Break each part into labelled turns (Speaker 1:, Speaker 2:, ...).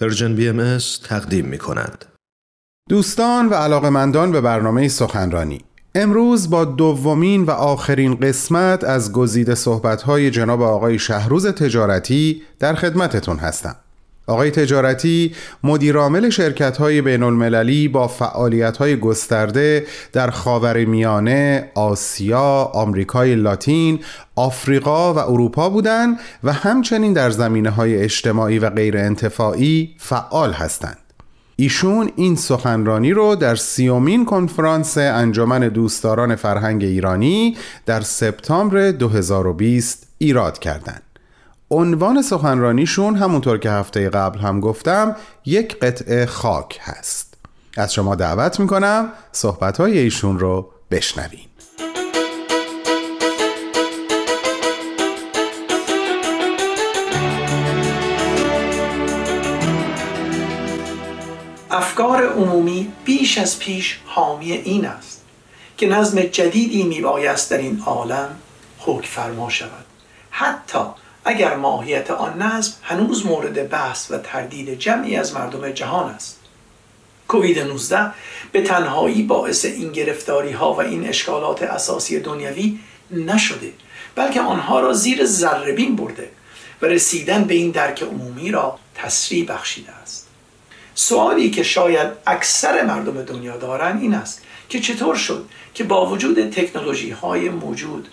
Speaker 1: Persian BMS تقدیم می کند.
Speaker 2: دوستان و علاقمندان به برنامه سخنرانی امروز با دومین و آخرین قسمت از گزیده صحبت‌های جناب آقای شهروز تجارتی در خدمتتون هستم آقای تجارتی مدیرعامل شرکت های بین المللی با فعالیت های گسترده در خاور میانه، آسیا، آمریکای لاتین، آفریقا و اروپا بودند و همچنین در زمینه های اجتماعی و غیر انتفاعی فعال هستند. ایشون این سخنرانی رو در سیومین کنفرانس انجمن دوستداران فرهنگ ایرانی در سپتامبر 2020 ایراد کردند. عنوان سخنرانیشون همونطور که هفته قبل هم گفتم یک قطعه خاک هست. از شما دعوت می‌کنم صحبتهای ایشون رو بشنوین.
Speaker 3: افکار عمومی بیش از پیش حامی این است که نظم جدیدی میبایست در این عالم حکم فرما شود. حتی اگر ماهیت آن نظم هنوز مورد بحث و تردید جمعی از مردم جهان است. کووید 19 به تنهایی باعث این گرفتاری ها و این اشکالات اساسی دنیوی نشده بلکه آنها را زیر ذربین برده و رسیدن به این درک عمومی را تسریع بخشیده است. سوالی که شاید اکثر مردم دنیا دارند این است که چطور شد که با وجود تکنولوژی های موجود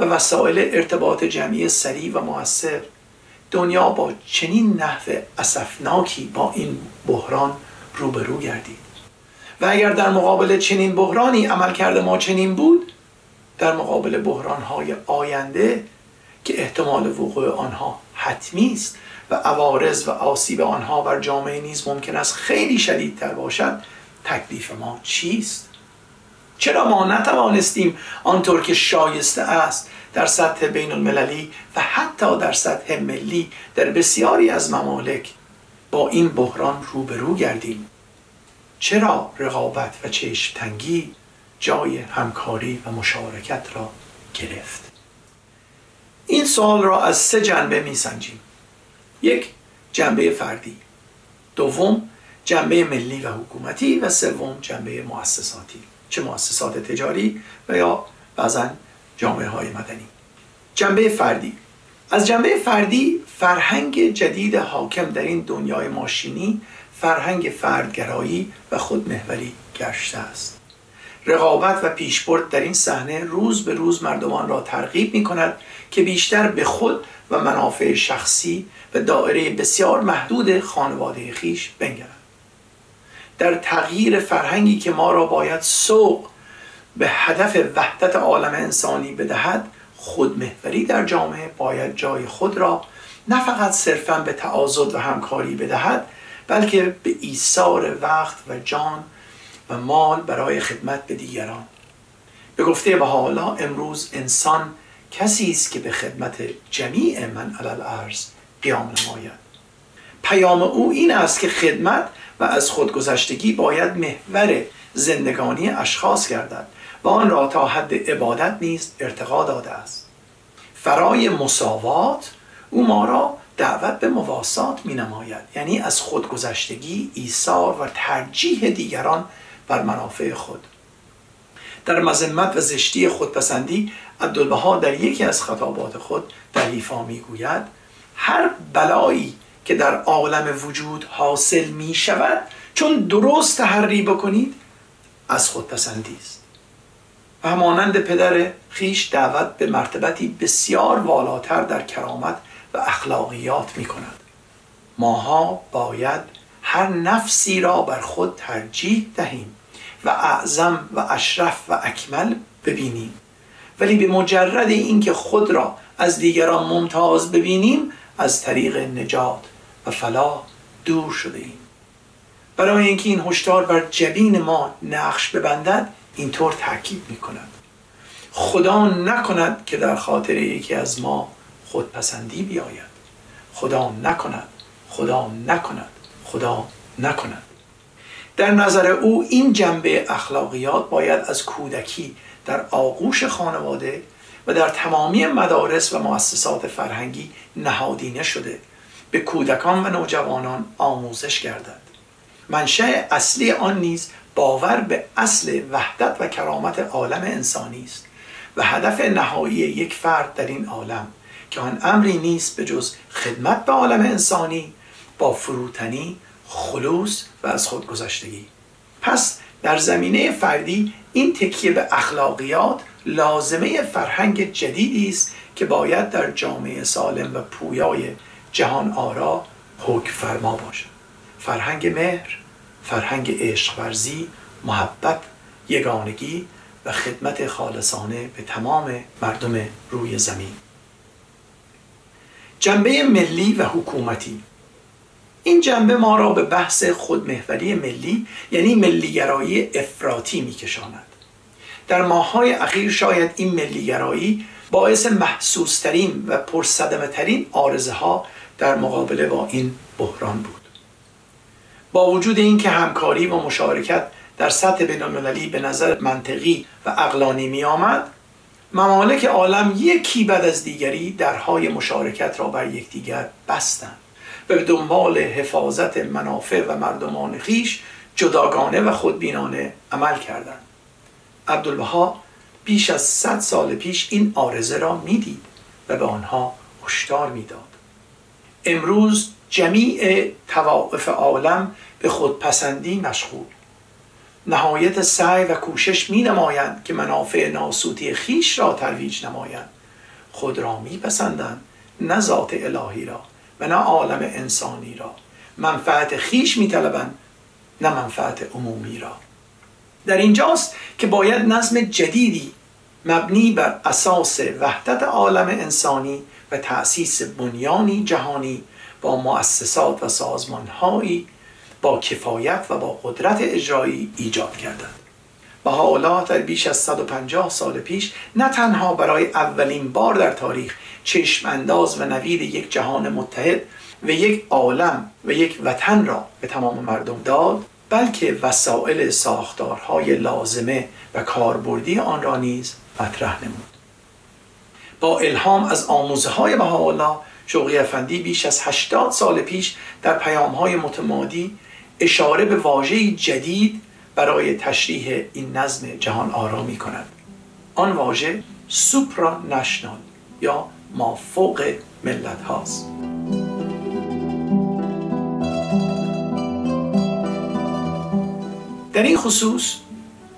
Speaker 3: و وسایل ارتباط جمعی سریع و موثر. دنیا با چنین نحو اسفناکی با این بحران روبرو گردید. و اگر در مقابل چنین بحرانی عمل کرده ما چنین بود در مقابل بحرانهای آینده که احتمال وقوع آنها حتمی است و عوارض و آسیب آنها بر جامعه نیز ممکن است خیلی شدیدتر باشد تکلیف ما چیست؟ چرا ما نتوانستیم آنطور که شایسته است در سطح بین المللی و حتی در سطح ملی در بسیاری از ممالک با این بحران روبرو گردیم؟ چرا رقابت و چشم تنگی جای همکاری و مشارکت را گرفت؟ این سوال را از سه جنبه می سنجیم یک جنبه فردی. دوم جنبه ملی و حکومتی. و سوم جنبه مؤسساتی. چه مؤسسات تجاری و یا بعضا جامعه های مدنی. جنبه فردی. از جنبه فردی فرهنگ جدید حاکم در این دنیای ماشینی فرهنگ فردگرایی و خودمهوری گشته است. رقابت و پیشبرد در این صحنه روز به روز مردمان را ترغیب می کند که بیشتر به خود و منافع شخصی و دائره بسیار محدود خانواده خیش بنگرند. در تغییر فرهنگی که ما را باید سوق به هدف وحدت عالم انسانی بدهد خودمهوری در جامعه باید جای خود را نه فقط صرفا به تعاضد و همکاری بدهد بلکه به ایثار وقت و جان و مال برای خدمت به دیگران. به گفته به حالا امروز انسان کسی است که به خدمت جمیع من علل ارز قیام نماید. پیام او این است که خدمت و از خودگذشتگی باید محور زندگانی اشخاص گردد و آن را تا حد عبادت نیز ارتقا داده است. فرای مساوات او ما را دعوت به مواسات می نماید یعنی از خودگذشتگی ایثار و ترجیح دیگران بر منافع خود. در مذمت و زشتی خودپسندی عبدالبها در یکی از خطابات خود در لیفا می‌گوید هر بلایی که در عالم وجود حاصل می شود چون درست تحری بکنید از خودپسندی است. و همانند پدر خیش دعوت به مرتبتی بسیار والاتر در کرامت و اخلاقیات می کند. ماها باید هر نفسی را بر خود ترجیح دهیم و اعظم و اشرف و اکمل ببینیم. ولی به مجرد اینکه خود را از دیگران ممتاز ببینیم از طریق نجات و فلاح دور شده ایم. برای اینکه این هشدار بر جبین ما نقش ببندد اینطور تاکید می کند خدا نکند که در خاطر یکی از ما خودپسندی بیاید. خدا نکند خدا نکند خدا نکند. در نظر او این جنبه اخلاقیات باید از کودکی در آغوش خانواده و در تمامی مدارس و مؤسسات فرهنگی نهادینه شده. به کودکان و نوجوانان آموزش گردد. منشأ اصلی آن نیز باور به اصل وحدت و کرامت عالم انسانی است و هدف نهایی یک فرد در این عالم که آن امری نیست به جز خدمت به عالم انسانی با فروتنی خلوص و از خودگذشتگی پس در زمینه فردی این تکیه به اخلاقیات لازمه فرهنگ جدیدی است که باید در جامعه سالم و پویای جهان آرا حکم فرما باشد. فرهنگ مهر فرهنگ عشق ورزی محبت یگانگی و خدمت خالصانه به تمام مردم روی زمین. جنبه ملی و حکومتی. این جنبه ما را به بحث خودمهوری ملی یعنی ملیگرایی افراطی میکشاند. در ماههای اخیر شاید این ملیگرایی باعث محسوسترین و پرصدمه ترین آرزه ها در مقابله با این بحران بود. با وجود اینکه همکاری و مشارکت در سطح بینالمللی به نظر منطقی و اقلانی می آمد ممالک عالم یکی بعد از دیگری درهای مشارکت را بر یکدیگر بستند و به دنبال حفاظت منافع و مردمان خیش جداگانه و خودبینانه عمل کردند. عبدالبها بیش از صد سال پیش این آرزه را می‌دید و به آنها هشدار می‌داد. امروز جمیع توائف عالم به خودپسندی مشغول. نهایت سعی و کوشش می نمایند که منافع ناسوتی خیش را ترویج نمایند. خود را می پسندند نه ذات الهی را و نه عالم انسانی را. منفعت خیش می طلبند نه منفعت عمومی را. در اینجاست که باید نظم جدیدی مبنی بر اساس وحدت عالم انسانی و تأسیس بنیانی جهانی با مؤسسات و سازمانهایی با کفایت و با قدرت اجرایی ایجاد کردند. بهاءالله در بیش از 150 سال پیش نه تنها برای اولین بار در تاریخ چشم انداز و نوید یک جهان متحد و یک عالم و یک وطن را به تمام مردم داد بلکه وسایل ساختارهای لازمه و کاربردی آن را نیز مطرح نمود. با الهام از آموزه های بهاءالله شوقی افندی بیش از 80 سال پیش در پیام های متمادی اشاره به واژه جدید برای تشریح این نظم جهان آرامی کند. آن واژه سوپرا نشنال یا مافوق ملت هاست. در این خصوص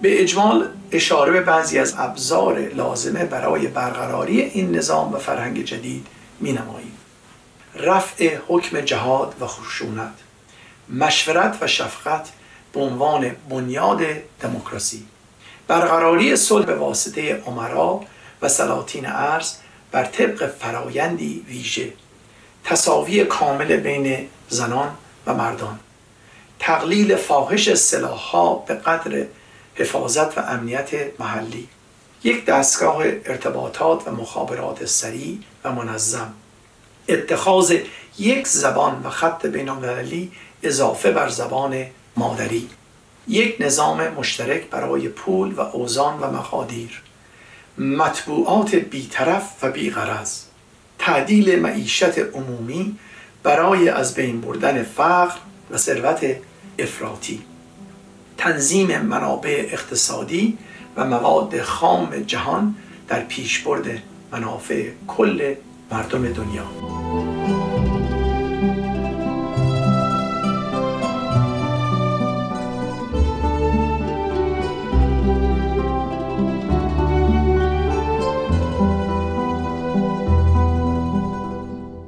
Speaker 3: به اجمال اشاره به بعضی از ابزار لازمه برای برقراری این نظام و فرهنگ جدید می نماییم. رفع حکم جهاد و خشونت مشورت و شفقت به عنوان بنیاد دموکراسی برقراری صلح به واسطه عمرا و سلاطین ارز بر طبق فرایندی ویژه تصاوی کامل بین زنان و مردان تقلیل فاحش سلاحها به قدر حفاظت و امنیت محلی. یک دستگاه ارتباطات و مخابرات سریع و منظم. اتخاذ یک زبان و خط بینالمللی اضافه بر زبان مادری. یک نظام مشترک برای پول و اوزان و مخادیر. مطبوعات بیطرف و بیغرض. تعدیل معیشت عمومی برای از بین بردن فقر و ثروت افراطی. تنظیم منابع اقتصادی و مواد خام جهان در پیشبرد منافع کل مردم دنیا.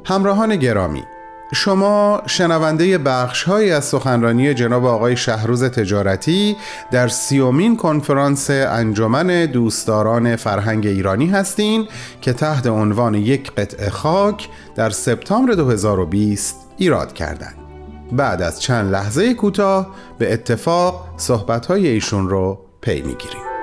Speaker 2: همراهان گرامی شما شنونده بخش از سخنرانی جناب آقای شهروز تجارتی در سیومین کنفرانس انجمن دوستداران فرهنگ ایرانی هستین که تحت عنوان یک قطعه خاک در سپتامبر 2020 ایراد کردند. بعد از چند لحظه کوتاه به اتفاق صحبت‌های ایشون رو پی می‌گیریم.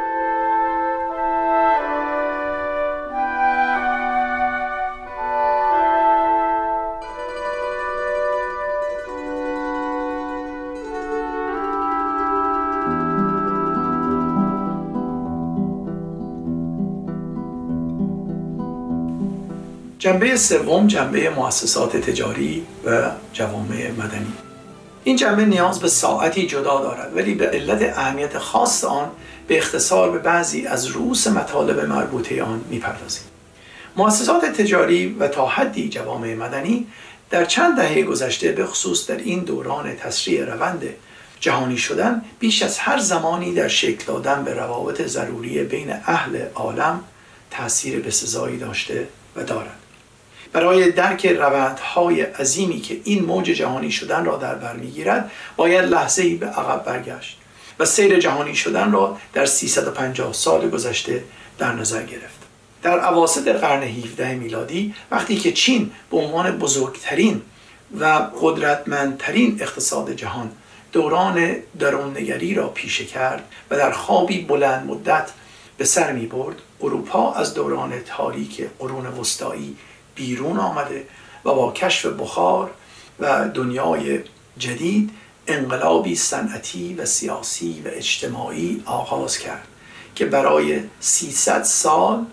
Speaker 3: جنبه سوم جنبه مؤسسات تجاری و جوامع مدنی. این جنبه نیاز به ساعتی جدا دارد ولی به علت اهمیت خاص آن به اختصار به بعضی از رؤوس مطالب مربوطه آن می‌پردازیم. مؤسسات تجاری و تا حدی جوامع مدنی در چند دهه گذشته به خصوص در این دوران تسریع روند جهانی شدن بیش از هر زمانی در شکل دادن به روابط ضروری بین اهل عالم تاثیر بسزایی داشته و دارد. برای درک روندهای عظیمی که این موج جهانی شدن را در بر می‌گیرد باید لحظه ای به عقب برگشت و سیر جهانی شدن را در 350 سال گذشته در نظر گرفت. در عواسط قرن 17 میلادی وقتی که چین به عنوان بزرگترین و قدرتمندترین اقتصاد جهان دوران دروننگری را پیشه کرد و در خوابی بلند مدت به سر می برد اروپا از دوران تاریک قرون وسطایی بیرون آمده و با کشف بخار و دنیای جدید انقلابی صنعتی و سیاسی و اجتماعی آغاز کرد که برای 300 سال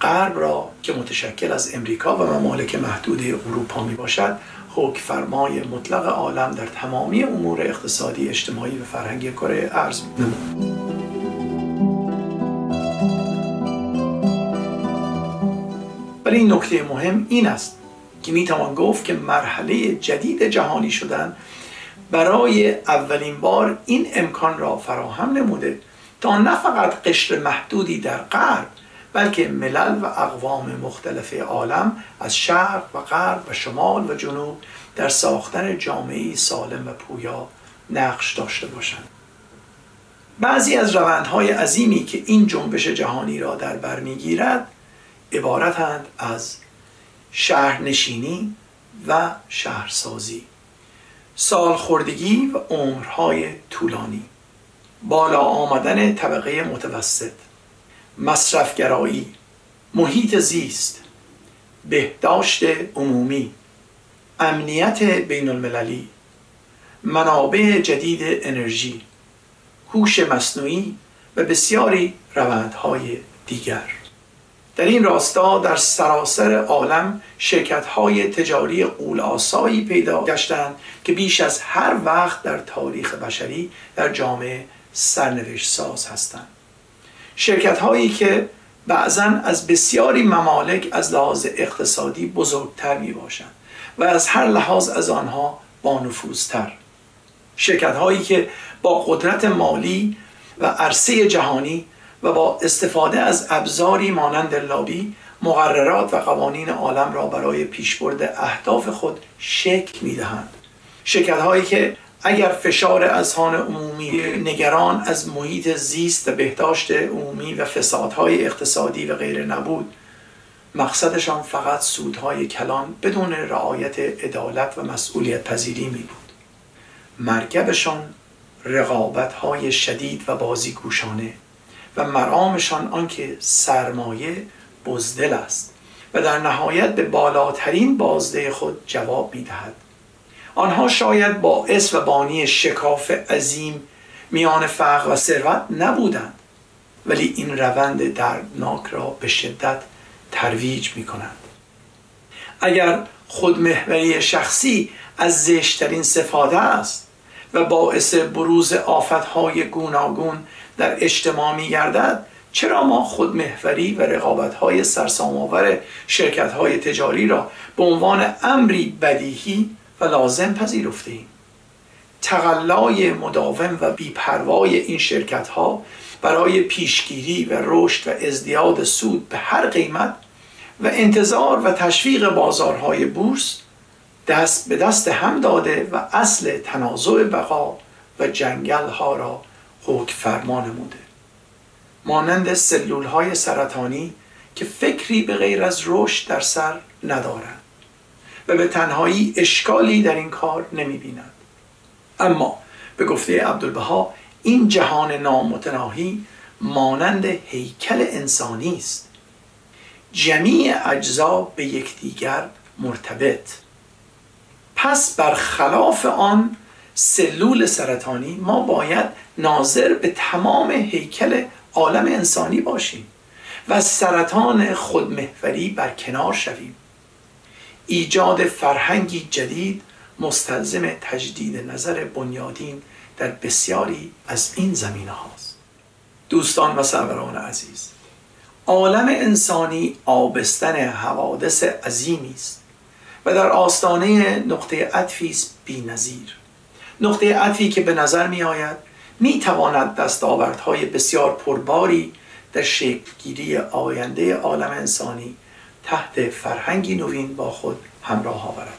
Speaker 3: غرب را که متشکل از امریکا و ممالک محدوده اروپا می باشد حکم فرمای مطلق عالم در تمامی امور اقتصادی اجتماعی و فرهنگی کره ارز نمود. ولی این نکته مهم این است که می‌توان گفت که مرحله جدید جهانی شدن برای اولین بار این امکان را فراهم نموده تا نه فقط قشر محدودی در غرب بلکه ملل و اقوام مختلف عالم از شرق و غرب و شمال و جنوب در ساختن جامعه سالم و پویا نقش داشته باشند. بعضی از روندهای عظیمی که این جنبش جهانی را در بر می‌گیرد عبارتند از شهرنشینی و شهرسازی سالخوردگی و عمرهای طولانی بالا آمدن طبقه متوسط مصرفگرایی محیط زیست بهداشت عمومی امنیت بین المللی منابع جدید انرژی هوش مصنوعی و بسیاری روندهای دیگر. در این راستا در سراسر عالم شرکت های تجاری قول آسایی پیدا گشتند که بیش از هر وقت در تاریخ بشری در جامعه سرنوشت ساز هستند. شرکت هایی که بعضا از بسیاری ممالک از لحاظ اقتصادی بزرگتر می باشند و از هر لحاظ از آنها با نفوذتر شرکت هایی که با قدرت مالی و عرصه جهانی و با استفاده از ابزاری مانند لابی مقررات و قوانین عالم را برای پیشبرد اهداف خود شکل می‌دهند. شرکت هایی که اگر فشار اذهان عمومی نگران از محیط زیست و بهداشت عمومی و فسادهای اقتصادی و غیر نبود مقصدشان فقط سودهای کلان بدون رعایت عدالت و مسئولیت پذیری می بود مرکبشان رقابت شدید و بازیگوشانه. و مرامشان آنکه سرمایه بزدل است و در نهایت به بالاترین بازده خود جواب می دهد. آنها شاید باعث و بانی شکاف عظیم میان فقر و ثروت نبودند ولی این روند دردناک را به شدت ترویج می کنند اگر خودمهوری شخصی از زشترین صفاته است و باعث بروز آفتهای گوناگون در اجتماع می گردد چرا ما خودمهوری و رقابتهای سرسامآور شرکتهای تجاری را به عنوان امری بدیهی و لازم پذیرفته ایم تقلای مداوم و بیپروای این شرکت ها برای پیشگیری و رشد و ازدیاد سود به هر قیمت و انتظار و تشویق بازارهای بورس دست به دست هم داده و اصل تنازع بقا و جنگل ها را حکم فرما نموده مانند سلول های سرطانی که فکری به غیر از رشد در سر ندارند و به تنهایی اشکالی در این کار نمی بینند. اما به گفته عبدالبها این جهان نامتناهی مانند هیکل انسانی است. جمیع اجزا به یکدیگر مرتبط. پس برخلاف آن سلول سرطانی ما باید ناظر به تمام هیکل عالم انسانی باشیم و سرطان خودمهوری بر کنار شویم. ایجاد فرهنگی جدید مستلزم تجدید نظر بنیادین در بسیاری از این زمینه هاست. دوستان و سروران عزیز عالم انسانی آبستن حوادث عظیمی است و در آستانه نقطه عطفی است بی‌نظیر نقطه عطفی که به نظر می آید می تواند دستاوردهای بسیار پرباری در شکلگیری آینده عالم انسانی تحت فرهنگی نوین با خود همراه آورد.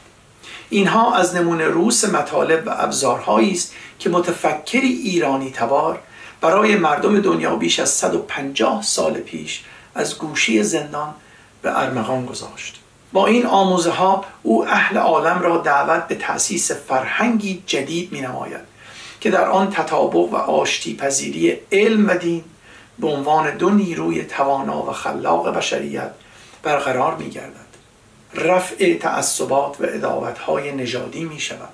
Speaker 3: اینها از نمونه روس مطالب و ابزارهایی است که متفکری ایرانی تبار برای مردم دنیا بیش از 150 سال پیش از گوشی زندان به ارمغان گذاشت. با این آموزه ها او اهل عالم را دعوت به تأسیس فرهنگی جدید می نماید که در آن تطابق و آشتی پذیری علم و دین به عنوان دو نیروی توانا و خلاق بشریت برقرار می گردد رفع تعصبات و اداوت های نژادی می شود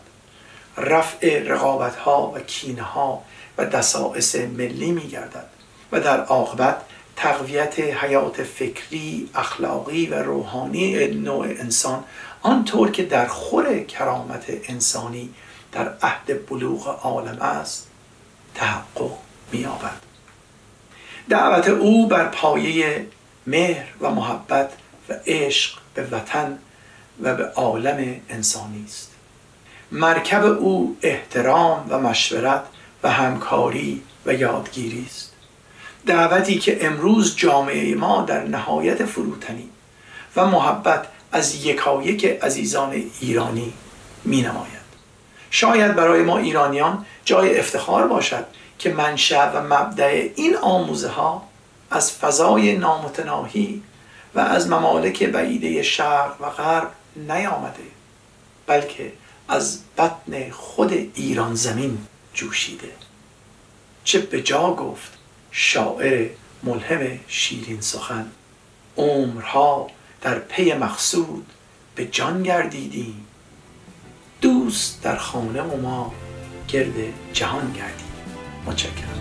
Speaker 3: رفع رقابت ها و کینه ها و دسائس ملی می گردد و در عاقبت تقویت حیات فکری، اخلاقی و روحانی نوع انسان آنطور که در خور کرامت انسانی در عهد بلوغ عالم است تحقق می‌یابد. دعوت او بر پایه مهر و محبت و عشق به وطن و به عالم انسانی است. مرکب او احترام و مشورت و همکاری و یادگیری است. دعوتی که امروز جامعه ما در نهایت فروتنی و محبت از یکایک عزیزان ایرانی می نماید شاید برای ما ایرانیان جای افتخار باشد که منشأ و مبدع این آموزه ها از فضای نامتناهی و از ممالک بعیده شرق و غرب نیامده بلکه از بطن خود ایران زمین جوشیده. چه به جا گفت شاعر ملهم شیرین سخن. عمرها در پی مقصود به جان گردیدیم. دوست در خانه ما گرد جهان گردید متشکرم.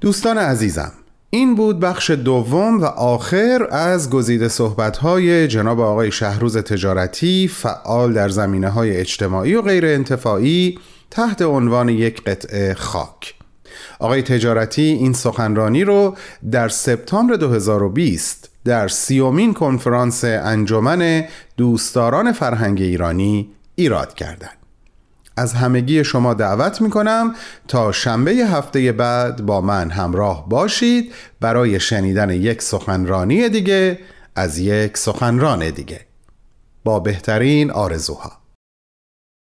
Speaker 2: دوستان عزیزم این بود بخش دوم و آخر از گزیده صحبت‌های جناب آقای شهروز تجارتی فعال در زمینه های اجتماعی و غیر انتفاعی تحت عنوان یک قطعه خاک آقای تجارتی این سخنرانی رو در سپتامبر 2020 در سیومین کنفرانس انجمن دوستداران فرهنگ ایرانی ایراد کردند. از همگی شما دعوت می کنم تا شنبه هفته بعد با من همراه باشید برای شنیدن یک سخنرانی دیگه از یک سخنران دیگه. با بهترین آرزوها.